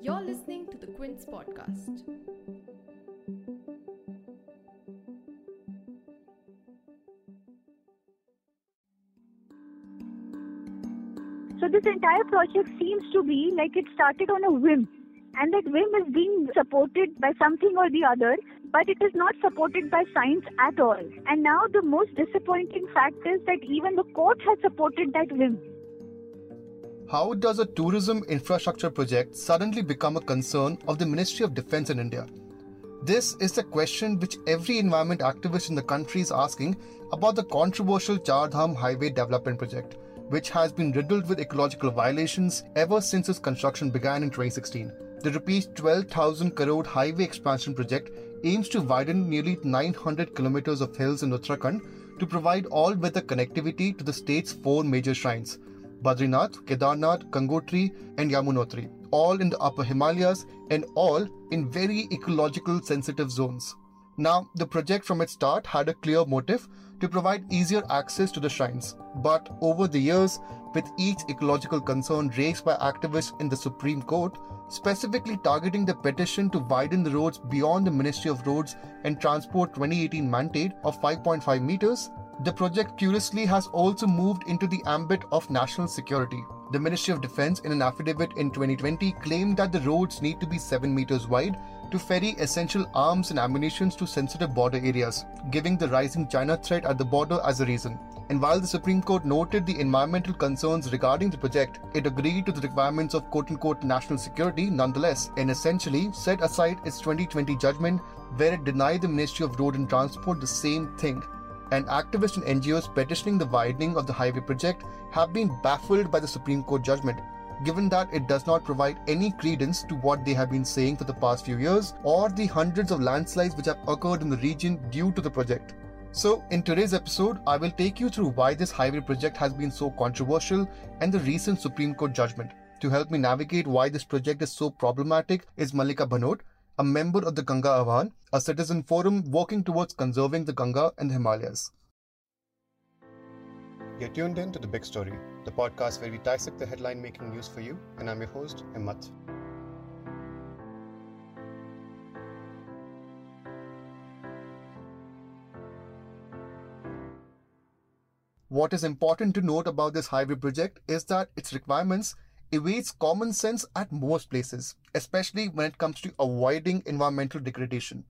You're listening to the Quint's podcast. So this entire project seems to be like it started on a whim. And that whim is being supported by something or the other, but it is not supported by science at all. And now the most disappointing fact is that even the court has supported that whim. How does a tourism infrastructure project suddenly become a concern of the Ministry of Defense in India? This is the question which every environment activist in the country is asking about the controversial Char Dham Highway Development Project which has been riddled with ecological violations ever since its construction began in 2016. The rupees 12,000 crore highway expansion project aims to widen nearly 900 kilometers of hills in Uttarakhand to provide all-weather connectivity to the state's four major shrines: Badrinath, Kedarnath, Gangotri, and Yamunotri, all in the upper Himalayas and all in very ecological sensitive zones. Now, the project from its start had a clear motive to provide easier access to the shrines. But over the years, with each ecological concern raised by activists in the Supreme Court, specifically targeting the petition to widen the roads beyond the Ministry of Roads and Transport 2018 mandate of 5.5 meters, the project curiously has also moved into the ambit of national security. The Ministry of Defense, in an affidavit in 2020, claimed that the roads need to be 7 meters wide to ferry essential arms and ammunition to sensitive border areas, giving the rising China threat at the border as a reason. And while the Supreme Court noted the environmental concerns regarding the project, it agreed to the requirements of quote unquote national security nonetheless, and essentially set aside its 2020 judgment where it denied the Ministry of Road and Transport the same thing. And activists and NGOs petitioning the widening of the highway project have been baffled by the Supreme Court judgment given that it does not provide any credence to what they have been saying for the past few years or the hundreds of landslides which have occurred in the region due to the project. So, in today's episode, I will take you through why this highway project has been so controversial and the recent Supreme Court judgment. To help me navigate why this project is so problematic is Malika Bhanot, a member of the Ganga Ahvan, a citizen forum working towards conserving the Ganga and the Himalayas. You're tuned in to The Big Story, the podcast where we dissect the headline making news for you, and I'm your host, Himmat. What is important to note about this highway project is that its requirements evades common sense at most places, especially when it comes to avoiding environmental degradation.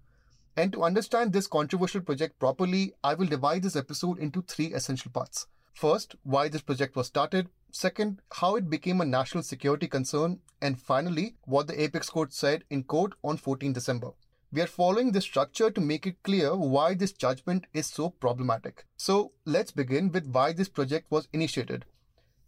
And to understand this controversial project properly, I will divide this episode into three essential parts. First, why this project was started. Second, how it became a national security concern. And finally, what the Apex Court said in court on 14 December. We are following this structure to make it clear why this judgment is so problematic. So let's begin with why this project was initiated.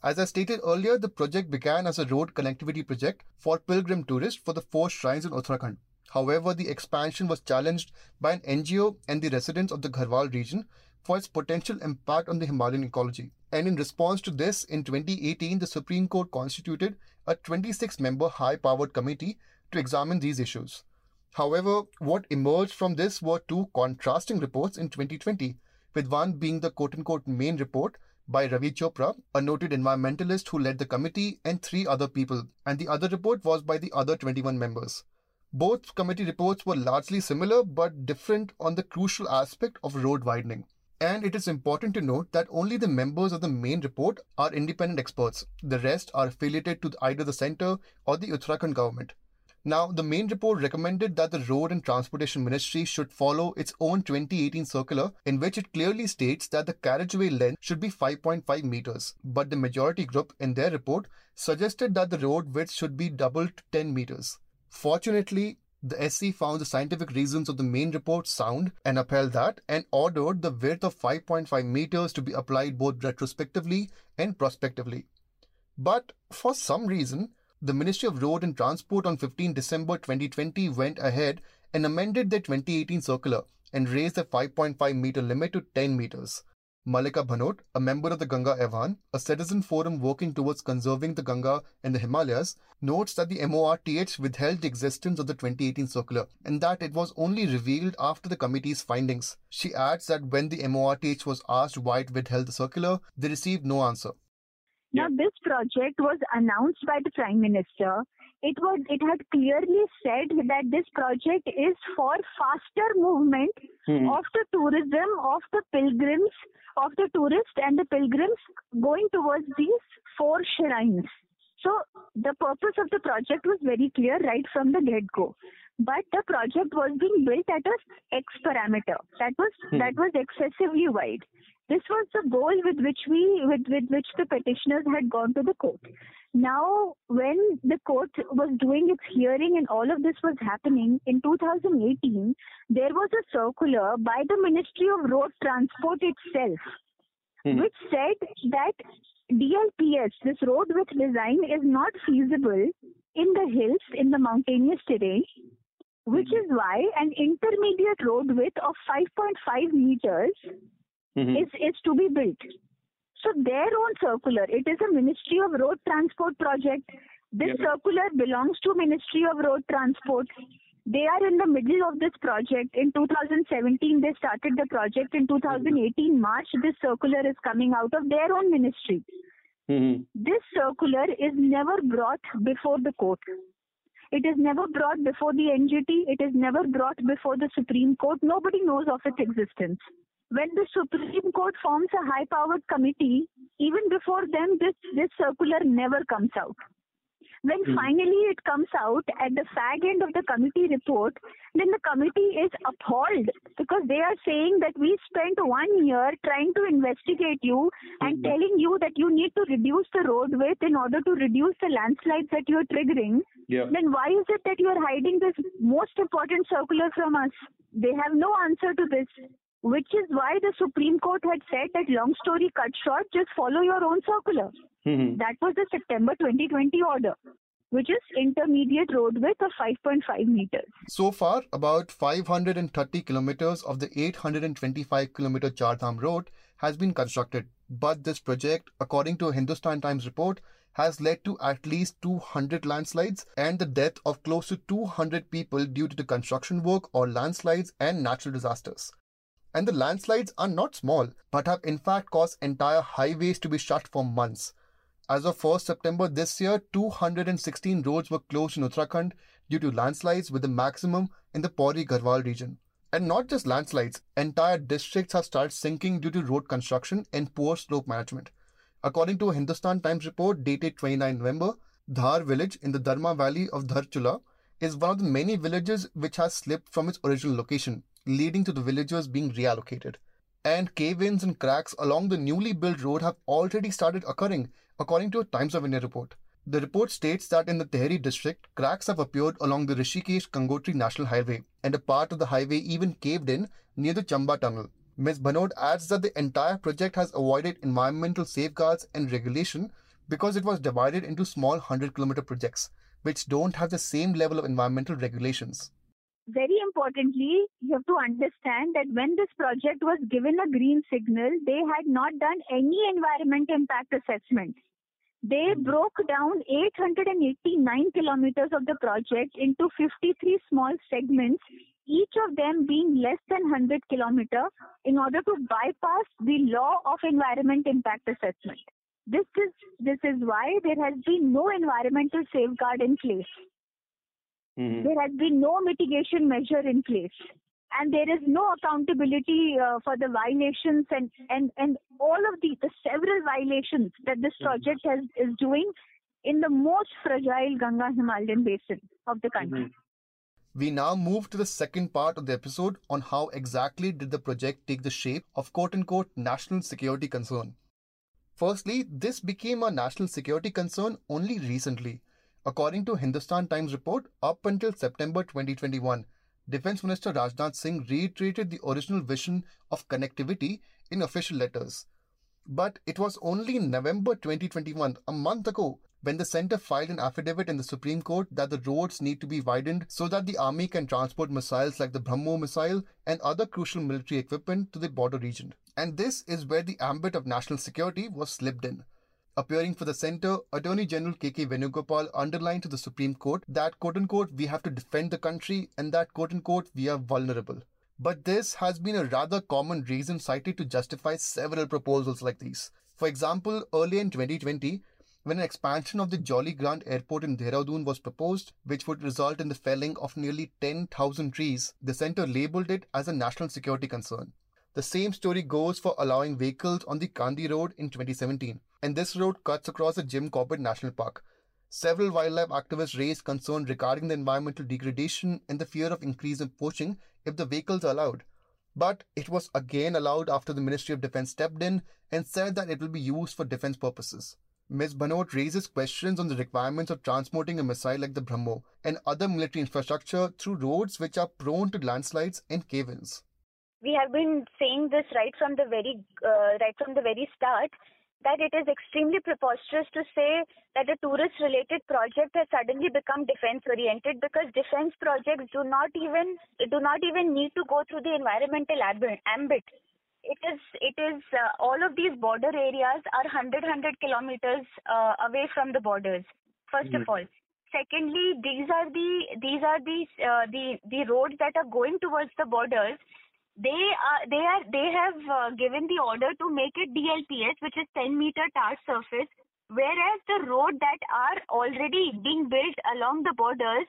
As I stated earlier, the project began as a road connectivity project for pilgrim tourists for the four shrines in Uttarakhand. However, the expansion was challenged by an NGO and the residents of the Garhwal region for its potential impact on the Himalayan ecology. And in response to this, in 2018, the Supreme Court constituted a 26 member high powered committee to examine these issues. However, what emerged from this were two contrasting reports in 2020, with one being the quote unquote main report by Ravi Chopra, a noted environmentalist who led the committee, and three other people, and the other report was by the other 21 members. Both committee reports were largely similar but different on the crucial aspect of road widening. And it is important to note that only the members of the main report are independent experts. The rest are affiliated to either the centre or the Uttarakhand government. Now, the main report recommended that the Road and Transportation Ministry should follow its own 2018 circular, in which it clearly states that the carriageway length should be 5.5 meters. But the majority group, in their report, suggested that the road width should be doubled to 10 meters. Fortunately, the SC found the scientific reasons of the main report sound and upheld that and ordered the width of 5.5 meters to be applied both retrospectively and prospectively. But for some reason, the Ministry of Road and Transport on 15 December 2020 went ahead and amended their 2018 circular and raised the 5.5 meter limit to 10 meters. Malika Bhanot, a member of the Ganga Ahvan, a citizen forum working towards conserving the Ganga and the Himalayas, notes that the MORTH withheld the existence of the 2018 circular and that it was only revealed after the committee's findings. She adds that when the MORTH was asked why it withheld the circular, they received no answer. Now, this project was announced by the Prime Minister. It was it had clearly said that this project is for faster movement Hmm. of the tourism, of the pilgrims, of the tourists and the pilgrims going towards these four shrines. So the purpose of the project was very clear right from the get-go. But the project was being built at a X parameter. That was Hmm. that was excessively wide. This was the goal with which we with, with which the petitioners had gone to the court. Now, when the court was doing its hearing and all of this was happening in 2018, there was a circular by the Ministry of Road Transport itself, Hmm. which said that DLPS, this road width design, is not feasible in the hills, in the mountainous terrain, which is why an intermediate road width of 5.5 meters Mhm. is, is to be built. So their own circular, it is a Ministry of Road Transport project. This Yeah. circular belongs to Ministry of Road Transport. They are in the middle of this project. In 2017, they started the project. In 2018 March, this circular is coming out of their own ministry. Mhm. This circular is never brought before the court. It is never brought before the NGT. It is never brought before the Supreme Court. Nobody knows of its existence. When the Supreme Court forms a high-powered committee, even before them, this, this circular never comes out. When Hmm. finally it comes out at the fag end of the committee report, then the committee is appalled because they are saying that we spent one year trying to investigate you and Mhm. telling you that you need to reduce the road width in order to reduce the landslides that you are triggering. Yeah. Then why is it that you are hiding this most important circular from us? They have no answer to this. Which is why the Supreme Court had said that long story cut short, just follow your own circular. Mhm. That was the September 2020 order, which is intermediate road width of 5.5 meters. So far, about 530 kilometers of the 825 kilometer Char Dham road has been constructed. But this project, according to a Hindustan Times report, has led to at least 200 landslides and the death of close to 200 people due to the construction work or landslides and natural disasters. And the landslides are not small, but have in fact caused entire highways to be shut for months. As of 1st September this year, 216 roads were closed in Uttarakhand due to landslides with the maximum in the Pauri Garhwal region. And not just landslides, entire districts have started sinking due to road construction and poor slope management. According to a Hindustan Times report dated 29 November, Dhar village in the Dharma valley of Dharchula is one of the many villages which has slipped from its original location, leading to the villagers being reallocated. And cave-ins and cracks along the newly built road have already started occurring, according to a Times of India report. The report states that in the Tehri district, cracks have appeared along the Rishikesh Gangotri National Highway, and a part of the highway even caved in near the Chamba tunnel. Ms. Bhanot adds that the entire project has avoided environmental safeguards and regulation because it was divided into small 100 kilometer projects, which don't have the same level of environmental regulations. Very importantly, you have to understand that when this project was given a green signal, they had not done any environment impact assessment. They mm-hmm. broke down 889 kilometers of the project into 53 small segments, each of them being less than 100 kilometer in order to bypass the law of environment impact assessment. This is this is why there has been no environmental safeguard in place. Mhm. There has been no mitigation measure in place. And there is no accountability uh, for the violations and, and, and all of the, the several violations that this project has, is doing in the most fragile Ganga Himalayan basin of the country. Mhm. We now move to the second part of the episode on how exactly did the project take the shape of quote unquote national security concern. Firstly, this became a national security concern only recently. According to Hindustan Times report, up until September 2021, Defense Minister Rajnath Singh reiterated the original vision of connectivity in official letters. But it was only in November 2021, a month ago, when the centre filed an affidavit in the Supreme Court that the roads need to be widened so that the army can transport missiles like the BrahMos missile and other crucial military equipment to the border region. And this is where the ambit of national security was slipped in. Appearing for the centre, Attorney General KK Venugopal underlined to the Supreme Court that quote unquote we have to defend the country and that quote unquote we are vulnerable. But this has been a rather common reason cited to justify several proposals like these. For example, early in 2020, when an expansion of the Jolly Grant Airport in Dehradun was proposed, which would result in the felling of nearly 10,000 trees, the centre labelled it as a national security concern. The same story goes for allowing vehicles on the Kandy Road in 2017, and this road cuts across the Jim Corbett National Park. Several wildlife activists raised concern regarding the environmental degradation and the fear of increase in poaching if the vehicles are allowed. But it was again allowed after the Ministry of Defense stepped in and said that it will be used for defense purposes. Ms. Bhanot raises questions on the requirements of transporting a missile like the BrahMos and other military infrastructure through roads which are prone to landslides and cave-ins. We have been saying this right from the very uh, right from the very start that it is extremely preposterous to say that a tourist related project has suddenly become defense oriented because defense projects do not even do not even need to go through the environmental ambit it is it is uh, all of these border areas are 100 100 kilometers uh, away from the borders 1st mm-hmm. of all secondly these are the these are the uh, the the roads that are going towards the borders they are they are they have uh, given the order to make it DLPS which is 10 meter tar surface whereas the road that are already being built along the borders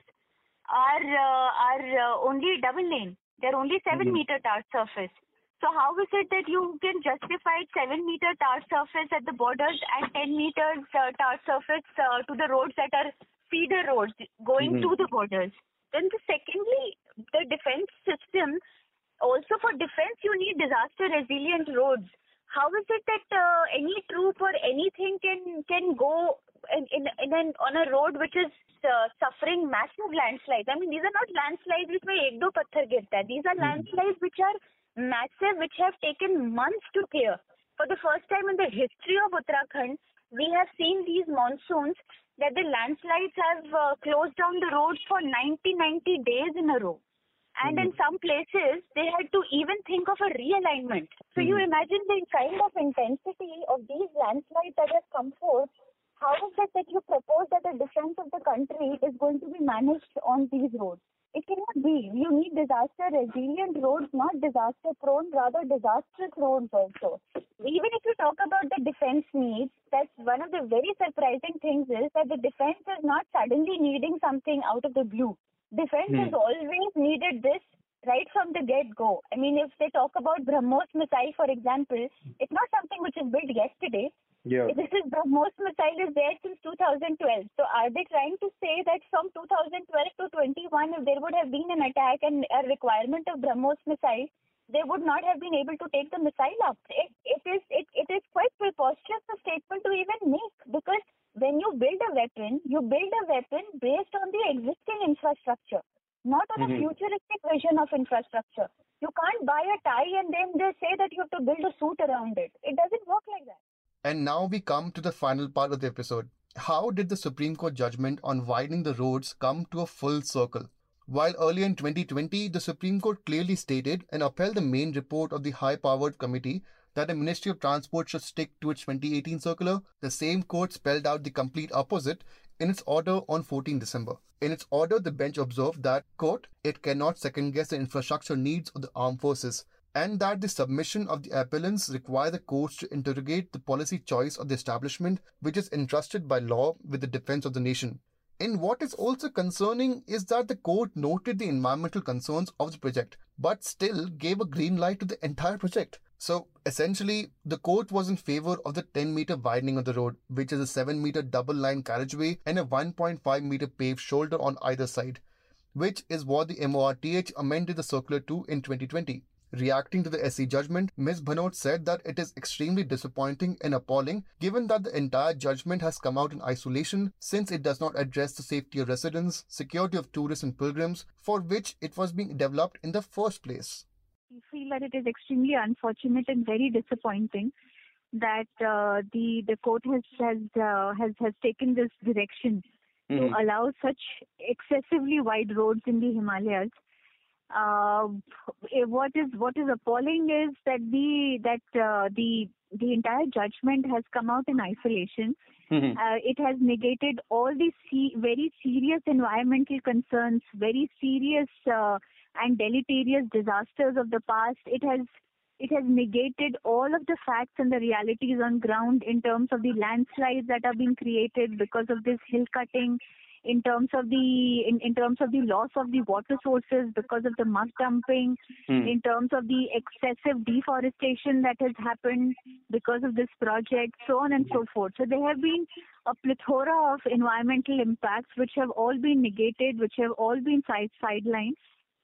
are uh, are uh, only double lane they're only 7 mm-hmm. meter tar surface so how is it that you can justify 7 meter tar surface at the borders and 10 meters uh, tar surface uh, to the roads that are feeder roads going mm-hmm. to the borders? Then the secondly, the defense system, also for defense you need disaster resilient roads. How is it that uh, any troop or anything can can go in in, in an, on a road which is uh, suffering massive landslides? I mean, these are not landslides which may ek do patthar girta. These are mm-hmm. landslides which are massive which have taken months to clear. For the first time in the history of Uttarakhand, we have seen these monsoons that the landslides have uh, closed down the roads for 90 90 days in a row. And mm-hmm. in some places, they had to even think of a realignment. So mm-hmm. you imagine the kind of intensity of these landslides that have come forth. How is it that you propose that the defense of the country is going to be managed on these roads? It cannot be. You need disaster resilient roads, not disaster prone, rather disastrous roads also. Even if you talk about the defense needs, that's one of the very surprising things is that the defense is not suddenly needing something out of the blue. Defense hmm. has always needed this right from the get go. I mean, if they talk about BrahMos missile, for example, it's not something which is built yesterday. Yeah. This is BrahMos missile is there since 2012. So are they trying to say that from 2012 to 21, if there would have been an attack and a requirement of BrahMos missile, they would not have been able to take the missile up. It, it is it, it is quite preposterous a statement to even make because when you build a weapon, you build a weapon based on the existing infrastructure, not on mm-hmm. a futuristic vision of infrastructure. You can't buy a tie and then they say that you have to build a suit around it. It doesn't work like that. And now we come to the final part of the episode. How did the Supreme Court judgment on widening the roads come to a full circle? While earlier in 2020, the Supreme Court clearly stated and upheld the main report of the high powered committee that the Ministry of Transport should stick to its 2018 circular, the same court spelled out the complete opposite in its order on 14 December. In its order, the bench observed that, quote, it cannot second guess the infrastructure needs of the armed forces and that the submission of the appellants require the courts to interrogate the policy choice of the establishment which is entrusted by law with the defense of the nation. And what is also concerning is that the court noted the environmental concerns of the project, but still gave a green light to the entire project. So essentially, the court was in favor of the 10 meter widening of the road, which is a 7 meter double line carriageway and a 1.5 meter paved shoulder on either side, which is what the MORTH amended the circular to in 2020. Reacting to the SC judgment, Ms. Bhanot said that it is extremely disappointing and appalling given that the entire judgment has come out in isolation since it does not address the safety of residents, security of tourists and pilgrims, for which it was being developed in the first place. We feel that it is extremely unfortunate and very disappointing that uh, the the court has has uh, has has taken this direction mm. to hmm. allow such excessively wide roads in the Himalayas uh, what is what is appalling is that the that uh, the the entire judgment has come out in isolation. Mm-hmm. Uh, it has negated all the se- very serious environmental concerns, very serious uh, and deleterious disasters of the past. It has it has negated all of the facts and the realities on ground in terms of the landslides that are being created because of this hill cutting in terms of the in, in terms of the loss of the water sources because of the mud dumping Hmm. in terms of the excessive deforestation that has happened because of this project so on and so forth. So there have been a plethora of environmental impacts which have all been negated which have all been side sidelined.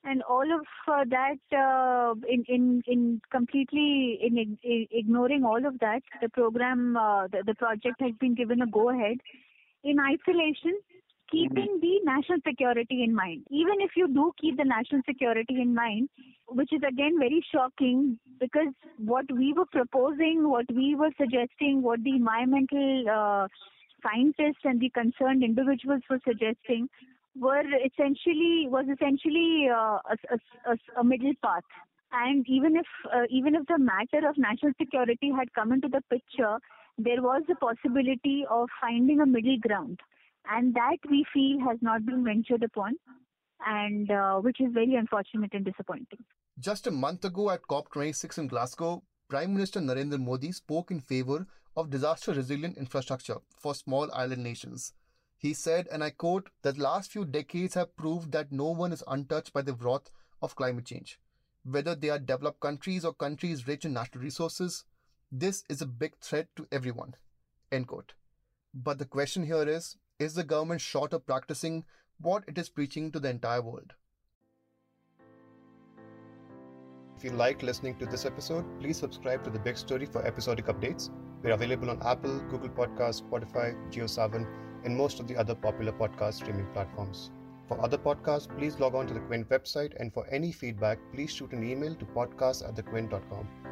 And all of uh, that uh, in in in completely in, in ignoring all of that the program uh, the, the project has been given a go ahead. In isolation keeping the national security in mind even if you do keep the national security in mind which is again very shocking because what we were proposing what we were suggesting what the environmental uh, scientists and the concerned individuals were suggesting were essentially was essentially uh, a, a, a, middle path. And even if uh, even if the matter of national security had come into the picture, there was a possibility of finding a middle ground, and that we feel has not been ventured upon, and uh, which is very unfortunate and disappointing. Just a month ago at COP26 in Glasgow, Prime Minister Narendra Modi spoke in favor of disaster resilient infrastructure for small island nations. He said, and I quote, that the last few decades have proved that no one is untouched by the wrath of climate change. Whether they are developed countries or countries rich in natural resources, this is a big threat to everyone. End quote. But the question here is is the government short of practicing what it is preaching to the entire world? If you like listening to this episode, please subscribe to The Big Story for episodic updates. We're available on Apple, Google Podcasts, Spotify, JioSaavn, and most of the other popular podcast streaming platforms. For other podcasts, please log on to the Quint website, and for any feedback, please shoot an email to podcast at thequint.com.